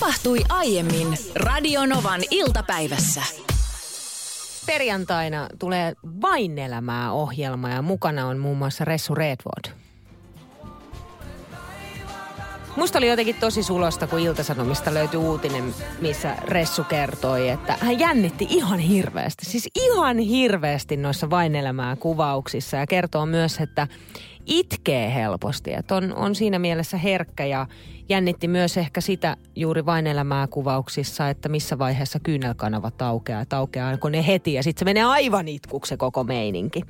Tapahtui aiemmin Radionovan iltapäivässä. Perjantaina tulee Vain elämää ohjelma ja mukana on muun muassa Ressu Redwood. Musta oli jotenkin tosi sulosta, kun Iltasanomista löytyi uutinen, missä Ressu kertoi, että hän jännitti ihan hirveästi. Siis ihan hirveästi noissa vain elämää kuvauksissa ja kertoo myös, että itkee helposti. Että on, on siinä mielessä herkkä ja jännitti myös ehkä sitä juuri vain elämää kuvauksissa, että missä vaiheessa kyynelkanavat aukeaa. Taukeaako ne heti ja sitten se menee aivan itkuksi se koko meininki.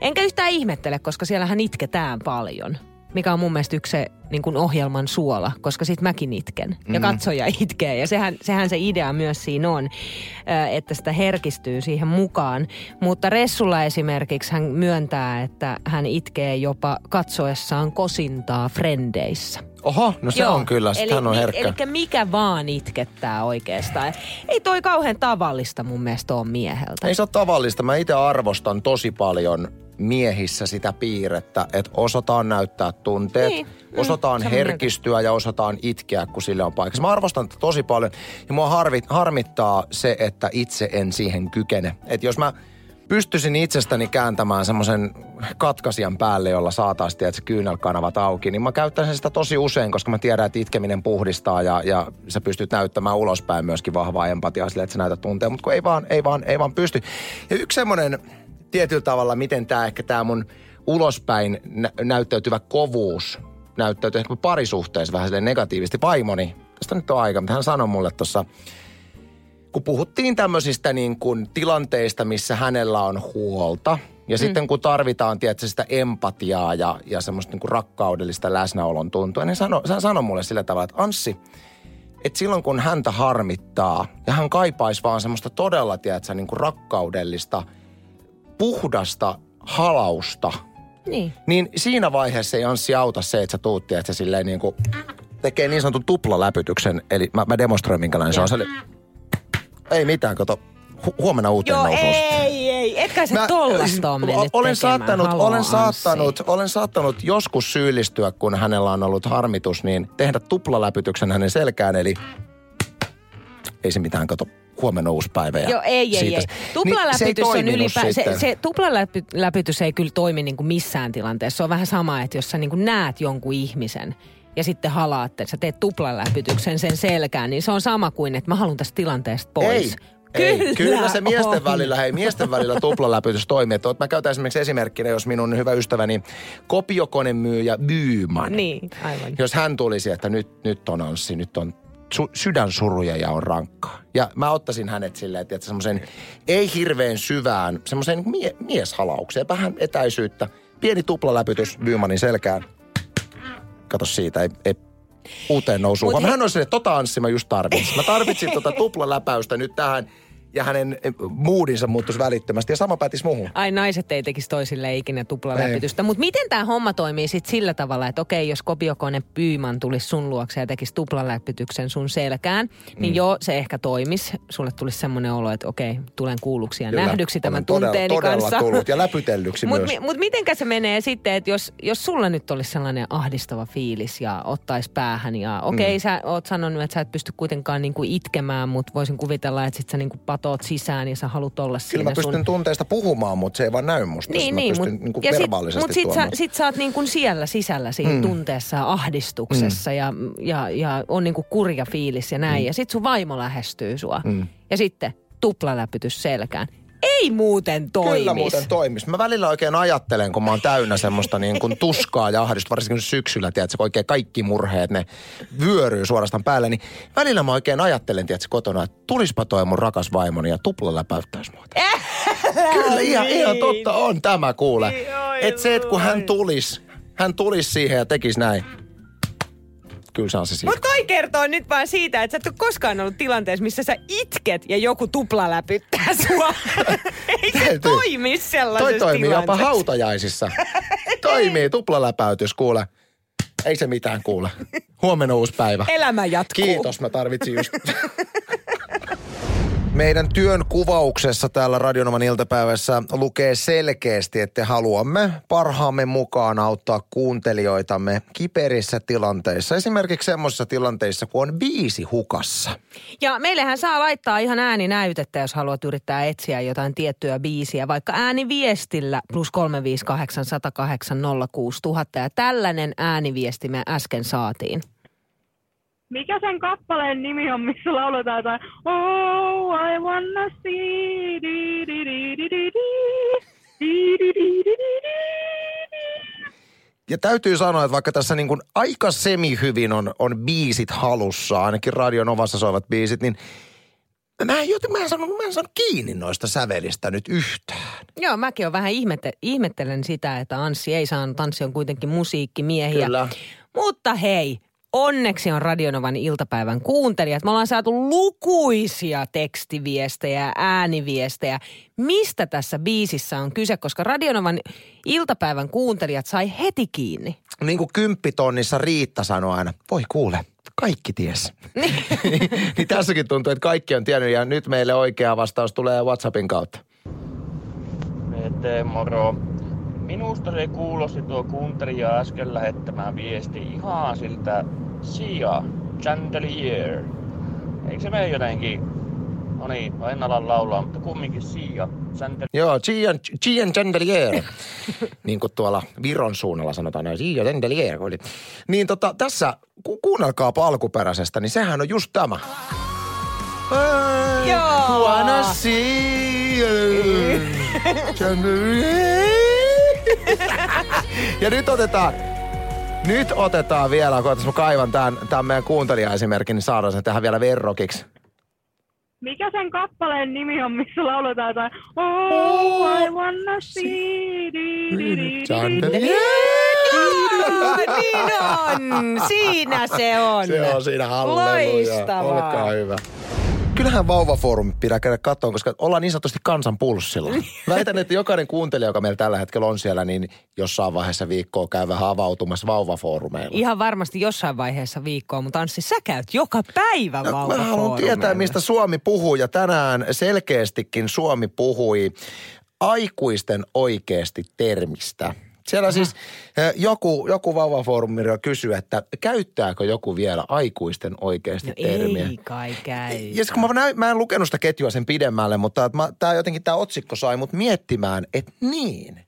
Enkä yhtään ihmettele, koska siellähän itketään paljon mikä on mun mielestä yksi se niin kuin ohjelman suola, koska sit mäkin itken ja mm. katsoja itkee. Ja sehän, sehän se idea myös siinä on, että sitä herkistyy siihen mukaan. Mutta Ressulla esimerkiksi hän myöntää, että hän itkee jopa katsoessaan kosintaa Frendeissä. Oho, no se Joo, on kyllä, eli, hän on herkkä. Eli mikä vaan itkettää oikeastaan. Ei toi kauhean tavallista mun mielestä ole mieheltä. Ei se ole tavallista. Mä itse arvostan tosi paljon miehissä sitä piirrettä, että osataan näyttää tunteet, niin. Mm, osataan herkistyä mieltä. ja osataan itkeä, kun sille on paikassa. Mä arvostan tätä tosi paljon ja mua harvit, harmittaa se, että itse en siihen kykene. Että jos mä pystyisin itsestäni kääntämään semmoisen katkaisijan päälle, jolla saataisiin tietysti kyynelkanavat auki, niin mä käyttäisin sitä tosi usein, koska mä tiedän, että itkeminen puhdistaa ja, ja sä pystyt näyttämään ulospäin myöskin vahvaa empatiaa sille, että sä näytät tunteja, mutta kun ei vaan, ei vaan, ei vaan pysty. Ja yksi semmoinen tietyllä tavalla, miten tämä ehkä tämä mun ulospäin nä- näyttäytyvä kovuus näyttäytyy ehkä parisuhteessa vähän negatiivisesti. Vaimoni, tästä nyt on aika, mutta hän sanoi mulle tuossa, kun puhuttiin tämmöisistä niin kuin tilanteista, missä hänellä on huolta, ja mm. sitten kun tarvitaan, tietysti sitä empatiaa ja, ja semmoista niin kuin rakkaudellista läsnäolon tuntua, niin sano, hän sanoi mulle sillä tavalla, että Anssi, että silloin kun häntä harmittaa ja hän kaipaisi vaan semmoista todella, tiedätkö, niin kuin rakkaudellista – puhdasta halausta, niin. niin siinä vaiheessa ei Anssi auta se, että sä tuutti, että se silleen niin kuin tekee niin sanotun tuplaläpytyksen. Eli mä, mä demonstroin, minkälainen se on. Se oli, ei mitään, kato. Hu- huomenna uuteen Joo, ei, ei. Etkä se tollasta on mennyt olen saattanut, Halo, olen, saattanut, olen saattanut joskus syyllistyä, kun hänellä on ollut harmitus, niin tehdä tuplaläpytyksen hänen selkään. Eli ei se mitään, kato huomenna uusi päivä. Ja Joo, ei, ei, ei. Tuplaläpytys niin, on ylipäätään, se, se tuplaläpytys ei kyllä toimi niin kuin missään tilanteessa. Se on vähän sama, että jos sä niin kuin näet jonkun ihmisen, ja sitten halaatte, sä teet tuplaläpytyksen sen selkään, niin se on sama kuin, että mä haluan tästä tilanteesta pois. Ei. Kyllä, Ei, kyllä se miesten on. välillä, hei, miesten välillä tuplaläpytys toimii. Että mä käytän esimerkiksi esimerkkinä, jos minun hyvä ystäväni kopiokonemyyjä Byyman. Niin, aivan. Jos hän tulisi, että nyt, nyt on Anssi, nyt on su, sydänsuruja ja on rankkaa. Ja mä ottaisin hänet silleen, että semmoisen ei hirveän syvään, semmoisen mie, mieshalaukseen, vähän etäisyyttä. Pieni tuplaläpytys Bymanin selkään. Kato siitä, ei, ei uuteen nousuun. Vaan he... hän on silleen, tota Anssi mä just tarvitsin. Mä tarvitsin tota tuplaläpäystä nyt tähän ja hänen eh, moodinsa muuttuisi välittömästi. Ja sama päätisi muuhun. Ai naiset ei tekisi toisille ikinä tuplaläpytystä. Mutta miten tämä homma toimii sitten sillä tavalla, että okei, jos kopiokone Pyyman tulisi sun luokse ja tekisi tuplaläpytyksen sun selkään, niin mm. joo, se ehkä toimisi. Sulle tulisi semmoinen olo, että okei, tulen kuulluksi ja Kyllä, nähdyksi tämän tunteeni todella kanssa. tullut ja läpytellyksi mut, myös. Mutta mitenkä se menee sitten, että jos, jos sulla nyt olisi sellainen ahdistava fiilis ja ottaisi päähän ja okei, mm. sä oot sanonut, että sä et pysty kuitenkaan niinku itkemään, mutta voisin kuvitella, että sit sä niinku katoat sisään ja sä haluat olla Kyllä siinä mä pystyn sun... tunteista puhumaan, mutta se ei vaan näy musta. Niin, niin, pystyn mut, niin ja verbaalisesti Mutta sit, sä, sit sä oot niin kuin siellä sisällä siinä mm. tunteessa ja ahdistuksessa mm. ja, ja, ja on niin kuin kurja fiilis ja näin. Mm. Ja sit sun vaimo lähestyy sua. Mm. Ja sitten tuplaläpytys selkään ei muuten toimis. Kyllä muuten toimis. Mä välillä oikein ajattelen, kun mä oon täynnä semmoista niin kuin tuskaa ja ahdistusta, varsinkin syksyllä, tiedätkö, kun oikein kaikki murheet, ne vyöryy suorastaan päälle, niin välillä mä oikein ajattelen, tiedätkö, kotona, että tulispa toi mun rakas vaimoni ja tupla läpäyttäisi muuta. Kyllä, ihan, ihan totta on tämä kuule. Että se, että kun hän tulisi, hän tulisi siihen ja tekisi näin kyllä se on se Mutta toi kertoo nyt vaan siitä, että sä et ole koskaan ollut tilanteessa, missä sä itket ja joku tupla läpyttää sua. Ei se toimi sellaisessa Toi toimii jopa hautajaisissa. toimii tuplaläpäytys, kuule. Ei se mitään kuule. Huomenna uusi päivä. Elämä jatkuu. Kiitos, mä tarvitsin just. Meidän työn kuvauksessa täällä Radionovan iltapäivässä lukee selkeästi, että haluamme parhaamme mukaan auttaa kuuntelijoitamme kiperissä tilanteissa. Esimerkiksi semmoisissa tilanteissa, kun on biisi hukassa. Ja meillähän saa laittaa ihan ääninäytettä, jos haluat yrittää etsiä jotain tiettyä biisiä, vaikka ääniviestillä plus 358 108 06000. Ja tällainen ääniviesti me äsken saatiin. Mikä sen kappaleen nimi on, missä lauletaan jotain Oh, ja täytyy sanoa, että vaikka tässä niin kuin aika semihyvin on, on biisit halussa, ainakin Radion Ovassa soivat biisit, niin mä en, joten, mä en, saanut, mä en saanut kiinni noista sävelistä nyt yhtään. Joo, mäkin on vähän ihmette, ihmettelen sitä, että Anssi ei saanut. Anssi on kuitenkin musiikkimiehiä. Kyllä. Mutta hei, onneksi on Radionovan iltapäivän kuuntelijat. Me ollaan saatu lukuisia tekstiviestejä ja ääniviestejä. Mistä tässä biisissä on kyse, koska Radionovan iltapäivän kuuntelijat sai heti kiinni. Niin kuin kymppitonnissa Riitta sanoi aina, voi kuule, kaikki ties. niin tässäkin tuntuu, että kaikki on tiennyt ja nyt meille oikea vastaus tulee WhatsAppin kautta. VT, moro. Minusta se kuulosti tuo kuuntelija äsken lähettämään viesti ihan siltä Sia Chandelier. Eikö se mene jotenkin? No niin, no en ala laulaa, mutta kumminkin Sia Chandelier. Joo, Gian, Gian Chandelier. niin kuin tuolla Viron suunnalla sanotaan näin, Gian Chandelier. Oli. Niin tota, tässä, ku, kuunnelkaapa alkuperäisestä, niin sehän on just tämä. Joo. wanna see you, Chandelier. Ja nyt otetaan, nyt otetaan vielä, kun mä kaivan tämän, tämän meidän kuuntelijaesimerkin, niin saadaan sen tähän vielä verrokiksi. Mikä sen kappaleen nimi on, missä lauletaan jotain Oh, I wanna see. Joo, niin on. Siinä se on. Se on siinä halleluja. Loistavaa. Olkaa hyvä. Kyllähän vauvafoorumi pitää käydä katsomaan, koska ollaan niin sanotusti kansan pulssilla. Väitän, että jokainen kuuntelija, joka meillä tällä hetkellä on siellä, niin jossain vaiheessa viikkoa käy vähän avautumassa vauvafoorumeilla. Ihan varmasti jossain vaiheessa viikkoa, mutta Anssi, sä käyt joka päivä No, mä haluan vauvafoorumeilla. tietää, mistä Suomi puhuu ja tänään selkeästikin Suomi puhui aikuisten oikeasti termistä. Siellä siis eh, joku, joku vauvafoorumi kysyy, että käyttääkö joku vielä aikuisten oikeasti No termiä. ei kai käy. Ja sit kun mä, näin, mä en lukenut sitä ketjua sen pidemmälle, mutta tämä jotenkin tämä otsikko sai mut miettimään, että niin,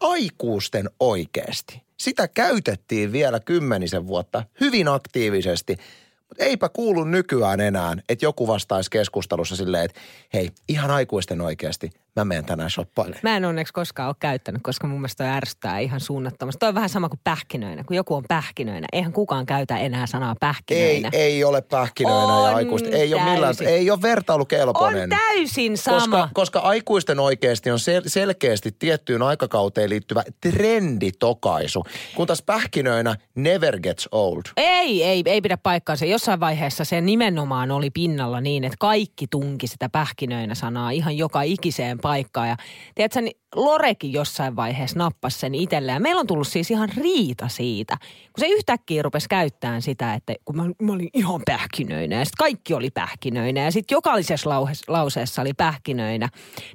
aikuisten oikeasti. Sitä käytettiin vielä kymmenisen vuotta hyvin aktiivisesti, mutta eipä kuulu nykyään enää, että joku vastaisi keskustelussa silleen, että hei, ihan aikuisten oikeasti, mä menen tänään shoppailemaan. Mä en onneksi koskaan ole käyttänyt, koska mun mielestä toi ärsyttää ihan suunnattomasti. Toi on vähän sama kuin pähkinöinä. Kun joku on pähkinöinä, eihän kukaan käytä enää sanaa Ei, pähkinöinä. ei ole pähkinöinä On ja aikuisten. Ei ole millään, ei ole vertailukelpoinen. on täysin sama. Koska, koska aikuisten oikeasti on sel- selkeästi tiettyyn aikakauteen liittyvä trenditokaisu, kun taas pähkinöinä never gets old. Ei, ei, ei pidä paikkaansa. Jossain vaiheessa se nimenomaan oli pinnalla niin, että kaikki tunki sitä pähkinöinä sanaa ihan joka ikiseen paikkaan. Ja tiedätkö, niin Lorekin jossain vaiheessa nappasi sen itselleen. Ja meillä on tullut siis ihan riita siitä, kun se yhtäkkiä rupesi käyttämään sitä, että kun mä, mä olin ihan pähkinöinä ja sitten kaikki oli pähkinöinä ja sitten jokaisessa lauhe- lauseessa oli pähkinöinä.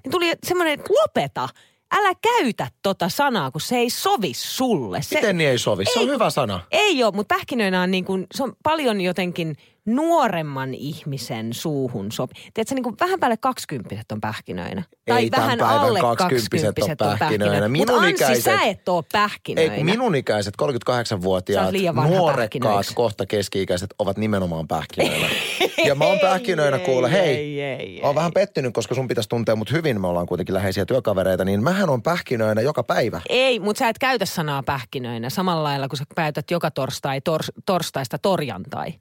Niin tuli semmoinen, että lopeta, älä käytä tota sanaa, kun se ei sovi sulle. Se, Miten niin ei sovi? Se on Ei. hyvä sana. ei ole, mutta pähkinöinä on niin kuin, se on paljon jotenkin nuoremman ihmisen suuhun sopi. Tiedätkö, niin kuin vähän päälle kaksikymppiset on pähkinöinä. Tai Ei tämän vähän päivän alle kaksikymppiset on pähkinöinä. pähkinöinä. Minun Mutta Anssi, ikäiset- sä et ole Ei, pähkinöinä. kun minun ikäiset Sä 38-vuotiaat, oot liian vanha nuorekkaat, kohta keski-ikäiset ovat nimenomaan pähkinöinä. ja mä oon pähkinöinä kuule, hei, ei, ei, oon vähän pettynyt, koska sun pitäisi tuntea mut hyvin, me ollaan kuitenkin läheisiä työkavereita, niin mähän on pähkinöinä joka päivä. Ei, mutta sä et käytä sanaa pähkinöinä samalla lailla, kun sä käytät joka torstai tors, torstaista torjantai.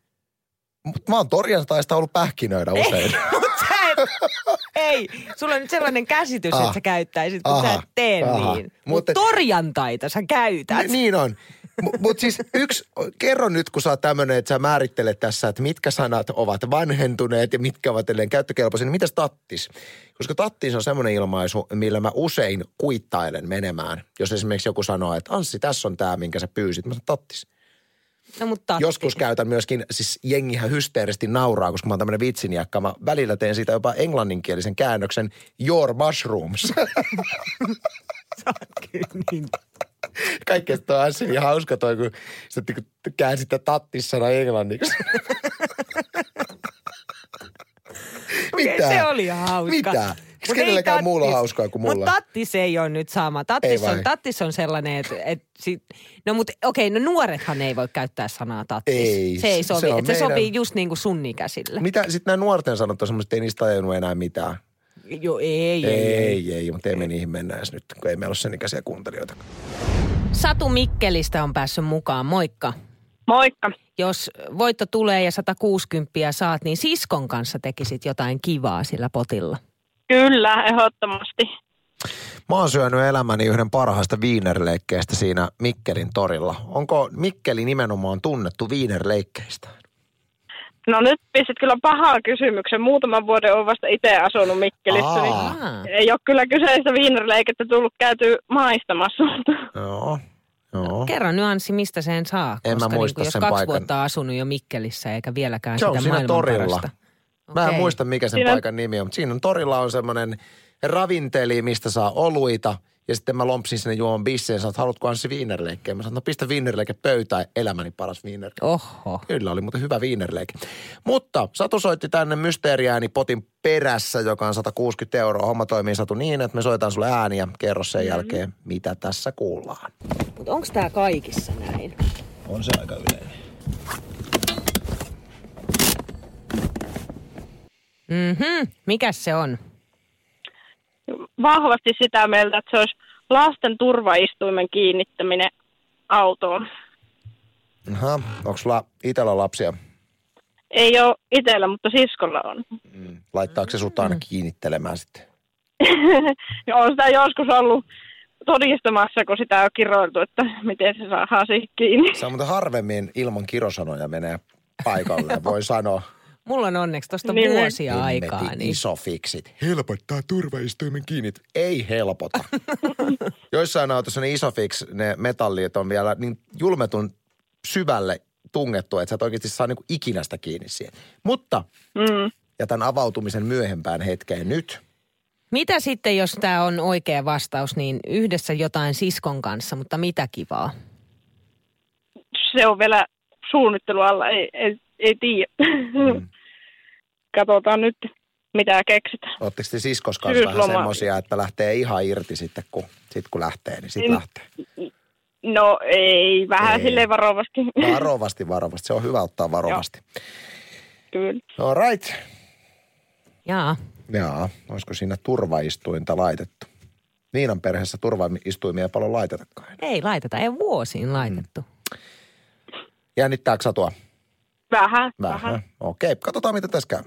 Mut mä oon torjantaista ollut pähkinöinä usein. Mutta sä et, ei, sulla on nyt sellainen käsitys, Ah. että sä käyttäisit, mutta sä Aha, et tee aha. niin. Mutta- Mutta torjantaita sä käytät. Ni- niin on. Mutta mut siis yksi, kerro nyt, kun sä oot tämmönen, että sä määrittelet tässä, että mitkä sanat ovat vanhentuneet ja mitkä ovat edelleen käyttökelpoisia, niin mitäs tattis? Koska tattis on semmoinen ilmaisu, millä mä usein kuittailen menemään. Jos esimerkiksi joku sanoo, että Anssi, tässä on tämä, minkä sä pyysit. Mä sanon tattis. No mutta tatti. Joskus käytän myöskin, siis jengihän hysteerisesti nauraa, koska mä oon tämmönen vitsiniakka. Mä välillä teen siitä jopa englanninkielisen käännöksen your mushrooms. niin. Kaikkea on aina niin hauska toi, kun sä niinku käänsitte tattissana englanniksi. Mitä? Se oli hauska. Mitä? Mut ei kenelläkään muulla tattis- hauskaa kuin Mut mulla? tattis ei ole nyt sama. Tattis, on, tattis on sellainen, että et sit, no mut okei, no nuorethan ei voi käyttää sanaa tattis. Ei, se ei se sovi. se meidän- sopii just niin kuin sun ikäisille. Mitä sitten nämä nuorten sanot on semmoista, että ei niistä tajunnut enää mitään? Joo, ei, ei, Ei, ei. ei, ei, mutta ei me niihin mennä edes nyt, kun ei meillä ole sen ikäisiä kuuntelijoita. Satu Mikkelistä on päässyt mukaan. Moikka. Moikka. Jos voitto tulee ja 160 saat, niin siskon kanssa tekisit jotain kivaa sillä potilla. Kyllä, ehdottomasti. Mä oon syönyt elämäni yhden parhaista viinerleikkeistä siinä Mikkelin torilla. Onko Mikkeli nimenomaan tunnettu viinerleikkeistä? No nyt pistit kyllä pahaa kysymyksen. Muutaman vuoden olen vasta itse asunut Mikkelissä, niin Aa. ei ole kyllä kyseistä viinerileikettä tullut käyty maistamassa. Joo, joo. Kerro nyt Anssi, mistä sen saa. En mä koska muista niin jos sen kaksi paikan. vuotta on asunut jo Mikkelissä eikä vieläkään Se on sitä siinä maailman torilla. parasta. Mä en muista, mikä sen Siinä- paikan nimi on, mutta siinä on torilla on semmoinen ravinteli, mistä saa oluita. Ja sitten mä lompsin sinne juomaan bisseen ja sanoin, että haluatko Anssi viinerleikkeen? Mä sanoin, no pistä viinerleike pöytään, elämäni paras viinerleike. Oho. Kyllä, oli muuten hyvä viinerleike. Mutta Satu soitti tänne mysteeriääni potin perässä, joka on 160 euroa. Homma toimii Satu niin, että me soitaan sulle ääni ja kerro sen jälkeen, mitä tässä kuullaan. Mutta onko tämä kaikissa näin? On se aika yleinen. Mhm. Mikäs se on? Vahvasti sitä mieltä, että se olisi lasten turvaistuimen kiinnittäminen autoon. Aha, onko sulla itsellä lapsia? Ei ole itsellä, mutta siskolla on. Mm. Laittaako se sut aina kiinnittelemään sitten? ja on sitä joskus ollut todistamassa, kun sitä on kiroiltu, että miten se saadaan siihen kiinni. Se on muuten harvemmin ilman kirosanoja menee paikalle, voi sanoa. Mulla on onneksi tosta Niin, vuosia aikaa. Niin. iso fiksit. Helpottaa turvaistuimen kiinni. Ei helpota. Joissain autossa ne isofix, ne metallit on vielä niin julmetun syvälle tungettu, että sä et oikeasti saa niinku ikinä sitä kiinni siihen. Mutta Mm. jätän avautumisen myöhempään hetkeen nyt. Mitä sitten, jos tämä on oikea vastaus, niin yhdessä jotain siskon kanssa, mutta mitä kivaa? Se on vielä suunnittelu alla, ei, ei, ei tiedä. Mm. Katsotaan nyt, mitä keksitään. Oletteko te siskos kanssa vähän semmosia, että lähtee ihan irti sitten, kun, sit kun lähtee, niin sit Mm. lähtee. No ei, vähän Ei. silleen varovasti. Varovasti, varovasti. Se on hyvä ottaa varovasti. Kyllä. All right. Jaa. Jaa, olisiko siinä turvaistuinta laitettu? Niinan perheessä turvaistuimia ei paljon laitetakaan. Ei laiteta, ei vuosiin laitettu. Jännittääkö satua? Vähän, Vähän. vähän. Okei, katsotaan mitä tässä käy.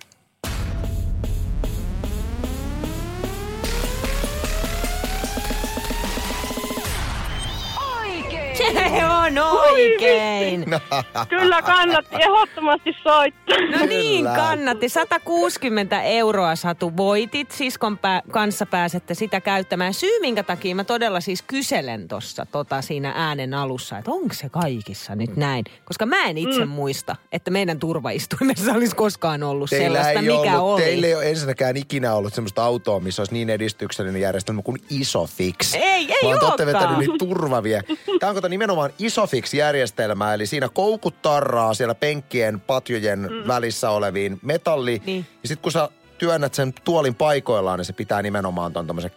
Se on oikein. Kyllä kannatti ehdottomasti soittaa. No niin, Kyllä. kannatti. 160 euroa Satu voitit. Siskon pää- kanssa pääsette sitä käyttämään. Syy, minkä takia mä todella siis kyselen tuossa tota siinä äänen alussa, että onko se kaikissa nyt näin. Koska mä en itse mm. muista, että meidän turvaistuimessa olisi koskaan ollut sellaista, ei mikä ollut, oli. teillä ei ole ensinnäkään ikinä ollut semmoista autoa, missä olisi niin edistyksellinen järjestelmä kuin Isofix. Ei, ei Vaan te olette vetänyt niitä turvavia. Tämä on kato nimenomaan Isofix-järjestelmä, eli siinä koukut tarraa siellä penkkien, patjojen mm. välissä oleviin metalli. Niin. Ja sitten kun sä työnnät sen tuolin paikoillaan, niin se pitää nimenomaan ton tommosen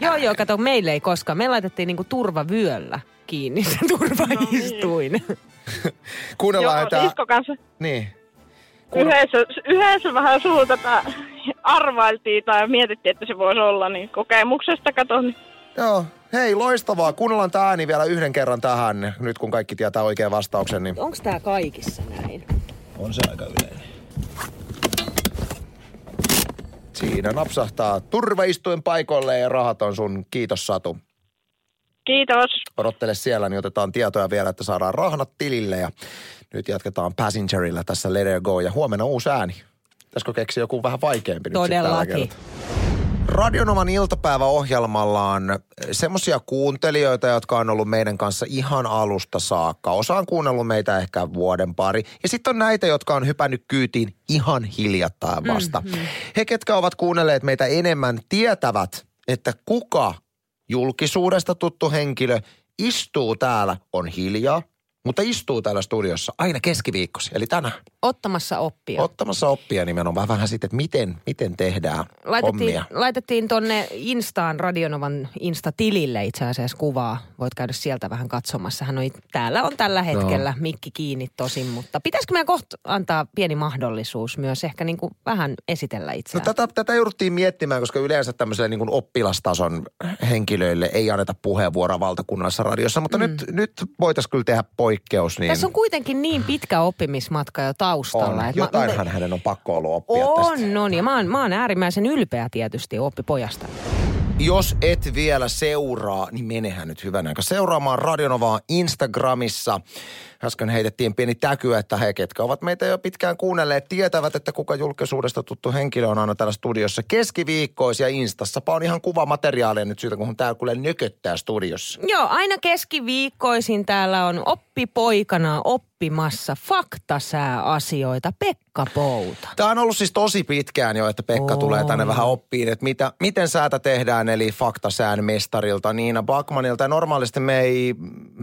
Joo, joo, kato, meille ei koskaan. Me laitettiin niinku turvavyöllä kiinni se turvaistuin. Kuunnellaan Joo, tää... sisko kanssa Niin. yhdessä, yhdessä vähän suuta tätä arvailtiin tai mietittiin, että se voisi olla, niin kokemuksesta kato, niin Joo. Hei, loistavaa. Kuunnellaan tämä ääni vielä yhden kerran tähän, nyt kun kaikki tietää oikean vastauksen. Niin... onko tämä kaikissa näin? On se aika yleinen. Siinä napsahtaa turvaistuin paikoille ja rahat on sun. Kiitos Satu. kiitos. Odottele siellä, niin otetaan tietoja vielä, että saadaan rahnat tilille. Ja nyt jatketaan Passengerilla tässä Let It Go. Ja huomenna uusi ääni. Pitäisikö keksiä joku vähän vaikeampi nyt sitten tällä Todellakin. kertaa? Radionovan iltapäiväohjelmalla on semmoisia kuuntelijoita, jotka on ollut meidän kanssa ihan alusta saakka. Osa on kuunnellut meitä ehkä vuoden pari. Ja sitten on näitä, jotka on hypännyt kyytiin ihan hiljattain vasta. Mm-hmm. He, ketkä ovat kuunnelleet meitä enemmän, tietävät, että kuka julkisuudesta tuttu henkilö istuu täällä, on hiljaa, mutta istuu täällä studiossa aina keskiviikkosi, eli tänään. Ottamassa oppia. Ottamassa oppia nimenomaan vähän sitten, että miten, miten tehdään laitettiin, hommia. laitettiin tonne Instaan, Radionovan Insta-tilille itse asiassa kuvaa. Voit käydä sieltä vähän katsomassa. Hän on, täällä on tällä hetkellä no. mikki kiinni tosin, mutta pitäisikö meidän kohta antaa pieni mahdollisuus myös ehkä niin kuin vähän esitellä No, itseään? tätä, tätä jouduttiin miettimään, koska yleensä tämmöiselle niin kuin oppilastason henkilöille ei anneta puheenvuoroa valtakunnallisessa radiossa, mutta mm. nyt, nyt voitaisiin kyllä tehdä poikkeus. Niin Tässä on kuitenkin niin pitkä oppimismatka jo taustalla. on. että mä- Jotainhan hänen on pakko ollut oppia tästä. On, on. Ja mä oon, mä oon äärimmäisen ylpeä tietysti oppipojasta. Jos et vielä seuraa, niin menehän nyt hyvänä aika seuraamaan Radionovaa Instagramissa. Äsken heitettiin pieni täky, että he, ketkä ovat meitä jo pitkään kuunnelleet, tietävät, että kuka julkisuudesta tuttu henkilö on aina täällä studiossa keskiviikkoisia Instassa. on ihan kuva materiaalia nyt syytä, kun täällä kuule nököttää studiossa. Joo, aina keskiviikkoisin täällä on oppipoikana oppimassa faktasääasioita Pekka Pouta. Tämä on ollut siis tosi pitkään jo, että Pekka On. tulee tänne vähän oppiin, että mitä, miten säätä tehdään, eli faktasään mestarilta Niina Bakmanilta. Ja normaalisti me ei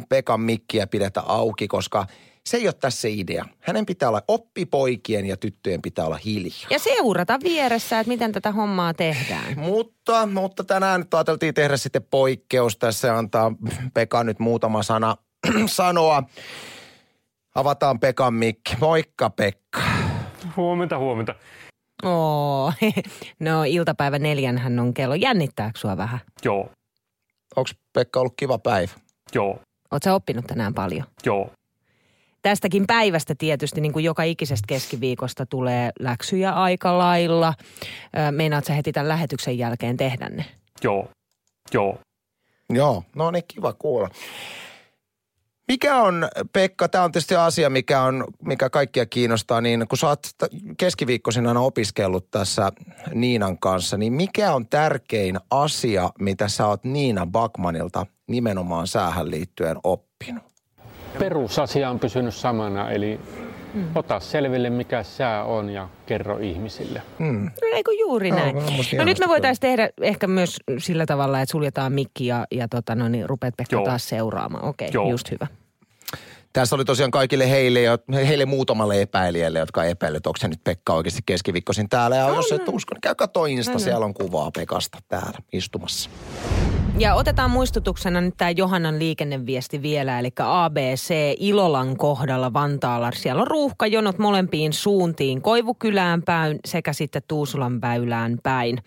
Pekan mikkiä pidetä auki, koska se ei ole tässä se idea. Hänen pitää olla oppipoikien ja tyttöjen pitää olla hiljaa. Ja seurata vieressä, että miten tätä hommaa tehdään. Mutta, mutta tänään nyt ajateltiin tehdä sitten poikkeus tässä antaa Pekka nyt muutama sana sanoa. Avataan Pekan mikki. Moikka Pekka. Huomenta, huomenta. Oo, no iltapäivä neljänhän on kello. Jännittääkö sua vähän? Joo, Onko Pekka ollut kiva päivä? joo, sä oppinut tänään paljon? joo. Tästäkin päivästä tietysti, niin kuin joka ikisestä keskiviikosta tulee läksyjä aika lailla. Meinaat sä heti tämän lähetyksen jälkeen tehdä ne? Joo, joo. Joo, no niin kiva kuulla. Mikä on, Pekka, tämä on tietysti asia, mikä, on, mikä kaikkia kiinnostaa, niin kun sä oot keskiviikkoisin aina opiskellut tässä Niinan kanssa, niin mikä on tärkein asia, mitä sä oot Niina Bakmanilta nimenomaan säähän liittyen oppinut? Perusasia on pysynyt samana, eli ota selville mikä sää on ja kerro ihmisille. Hmm. No eikö juuri näin. No hienosti nyt me voitaisiin tehdä ehkä myös sillä tavalla, että suljetaan mikki ja, ja tota, no niin, rupeat Pekka Joo. taas seuraamaan. Okei, Joo. just hyvä. Tässä oli tosiaan kaikille heille, heille muutamalle epäilijälle, jotka epäilivät, että onko se nyt Pekka oikeasti keskiviikkoisin täällä. Ja jos et usko, niin käy katsoa Insta, siellä on kuvaa Pekasta täällä istumassa. Ja otetaan muistutuksena nyt tämä Johannan liikenneviesti vielä, eli ABC Ilolan kohdalla Vantaalla. Siellä on ruuhkajonot molempiin suuntiin, Koivukylään päin sekä sitten Tuusulan väylään päin.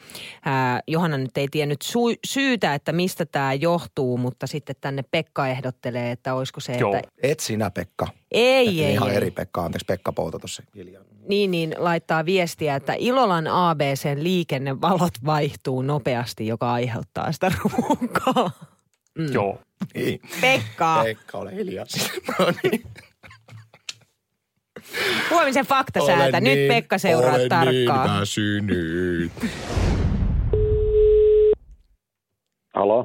Ää, Johanna nyt ei tiennyt su- syytä, että mistä tämä johtuu, mutta sitten tänne Pekka ehdottelee, että olisiko se, Joo. että Et sinä Pekka. Ei, ei, Ihan ei. eri Pekka, anteeksi Pekka Pouta tuossa hiljaa. Niin, niin laittaa viestiä, että Ilolan ABCn liikennevalot vaihtuu nopeasti, joka aiheuttaa sitä ruuhkaa. Mm. Joo. Niin. Pekka, Pekka, ole hiljaa. no niin. huomisen faktasäätä. Nyt Pekka seuraa olen tarkkaan. niin väsynyt. Halo?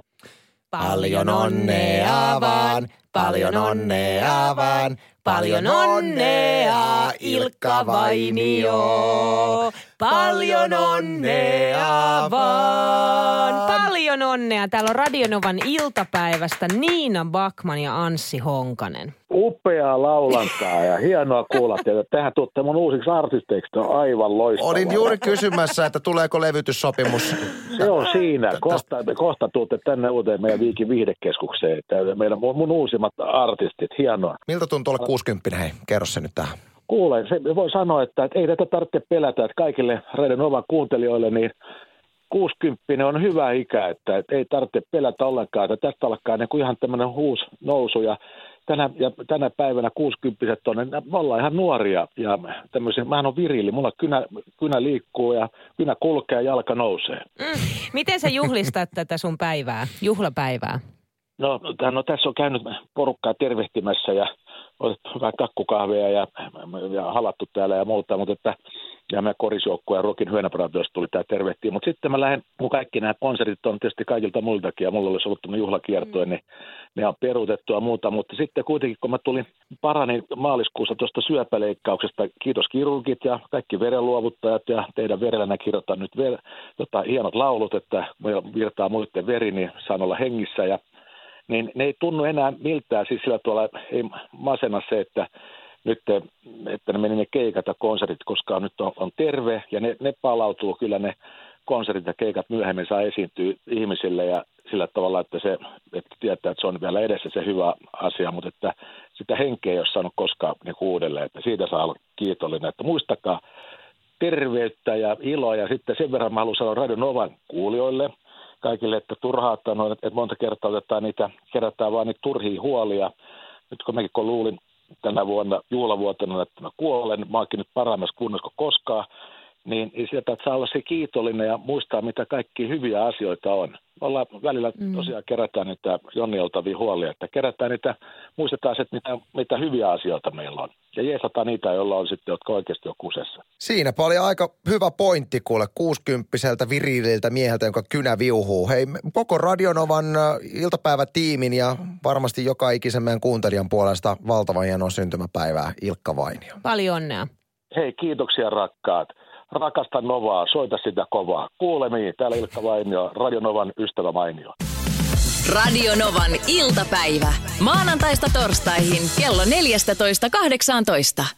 Paljon onnea vaan, paljon onnea vaan, paljon onnea Ilkka Vainio. Paljon onnea vaan. Paljon onnea. Täällä on Radionovan iltapäivästä Niina Bakman ja Anssi Honkanen. Upeaa laulantaa ja hienoa kuulla teitä. Tehän tuutte mun uusiksi artisteiksi, on aivan loistavaa. Olin juuri kysymässä, että tuleeko levytyssopimus. Se on siinä. Kohta, kohta tuutte tänne uuteen meidän Viikin viihdekeskukseen. Että meidän mun, mun uusimmat artistit, hienoa. Miltä tuntuu olla 60 Hei, kerro se nyt tähän. Kuulen, se voi sanoa, että, että ei tätä tarvitse pelätä, että kaikille Radio Novan kuuntelijoille niin 60 on hyvä ikä, että, että ei tarvitse pelätä ollenkaan, että tästä alkaa niin kuin ihan tämmöinen uusi nousu ja tänä, ja tänä päivänä 60 on, niin me ollaan ihan nuoria ja tämmöisiä, mähän on virilli, mulla kynä, kynä liikkuu ja kynä kulkee ja jalka nousee. Mm. Miten sä juhlistat tätä sun päivää, juhlapäivää? No, tähän- no tässä on käynyt porukkaa tervehtimässä ja otettu vähän kakkukahveja ja, ja halattu täällä ja muuta, mutta että ja mä korisjoukkoja ja Rokin Hyönäparaatiosta tuli tämä tervehtiin. Mutta sitten mä lähden, kun kaikki nämä konsertit on tietysti kaikilta muiltakin ja mulla olisi ollut tämmöinen juhlakiertoja, mm. niin ne on peruutettu ja muuta. Mutta sitten kuitenkin, kun mä tulin paranin maaliskuussa tuosta syöpäleikkauksesta, kiitos kirurgit ja kaikki verenluovuttajat ja teidän verellä kirjoitan nyt ver, tota, hienot laulut, että virtaa muiden veri, niin saan olla hengissä ja niin ne ei tunnu enää miltään, siis sillä tuolla ei masena se, että nyt, että ne meni ne keikat ja konsertit, koska nyt on, on terve ja ne, ne palautuu kyllä ne konsertit ja keikat myöhemmin saa esiintyä ihmisille ja sillä tavalla, että se että tietää, että se on vielä edessä se hyvä asia, mutta että sitä henkeä ei ole saanut koskaan niin uudelleen, että siitä saa olla kiitollinen, että muistakaa terveyttä ja iloa ja sitten sen verran mä haluan sanoa Radio Novan kuulijoille – kaikille, että turhaa, että, no, että monta kertaa otetaan niitä, kerätään vain niitä turhia huolia. Nyt kun mäkin kun luulin tänä vuonna juhlavuotena, että mä kuolen, mä oonkin nyt parhaimmassa kunnossa kuin koskaan, niin sieltä että saa olla se kiitollinen ja muistaa, mitä kaikki hyviä asioita on. Ollaan välillä mm. tosiaan kerätään niitä jonnioltavia huolia, että kerätään niitä, muistetaan, että mitä, mitä hyviä asioita meillä on. Ja jeesataan niitä, joilla on sitten, jotka oikeasti on kusessa. Siinäpä oli aika hyvä pointti kuule, kuusikymppiseltä virililtä mieheltä, jonka kynä viuhuu. Hei, koko Radionovan iltapäivätiimin ja varmasti joka ikisen meidän kuuntelijan puolesta valtavan hienoa syntymäpäivää Ilkka Vainio. Paljon onnea. Hei, kiitoksia rakkaat rakasta Novaa, soita sitä kovaa. Kuulemiin, täällä Ilkka Vainio, Radio Novan ystävä Mainio. Radio Novan iltapäivä. Maanantaista torstaihin kello 14.18.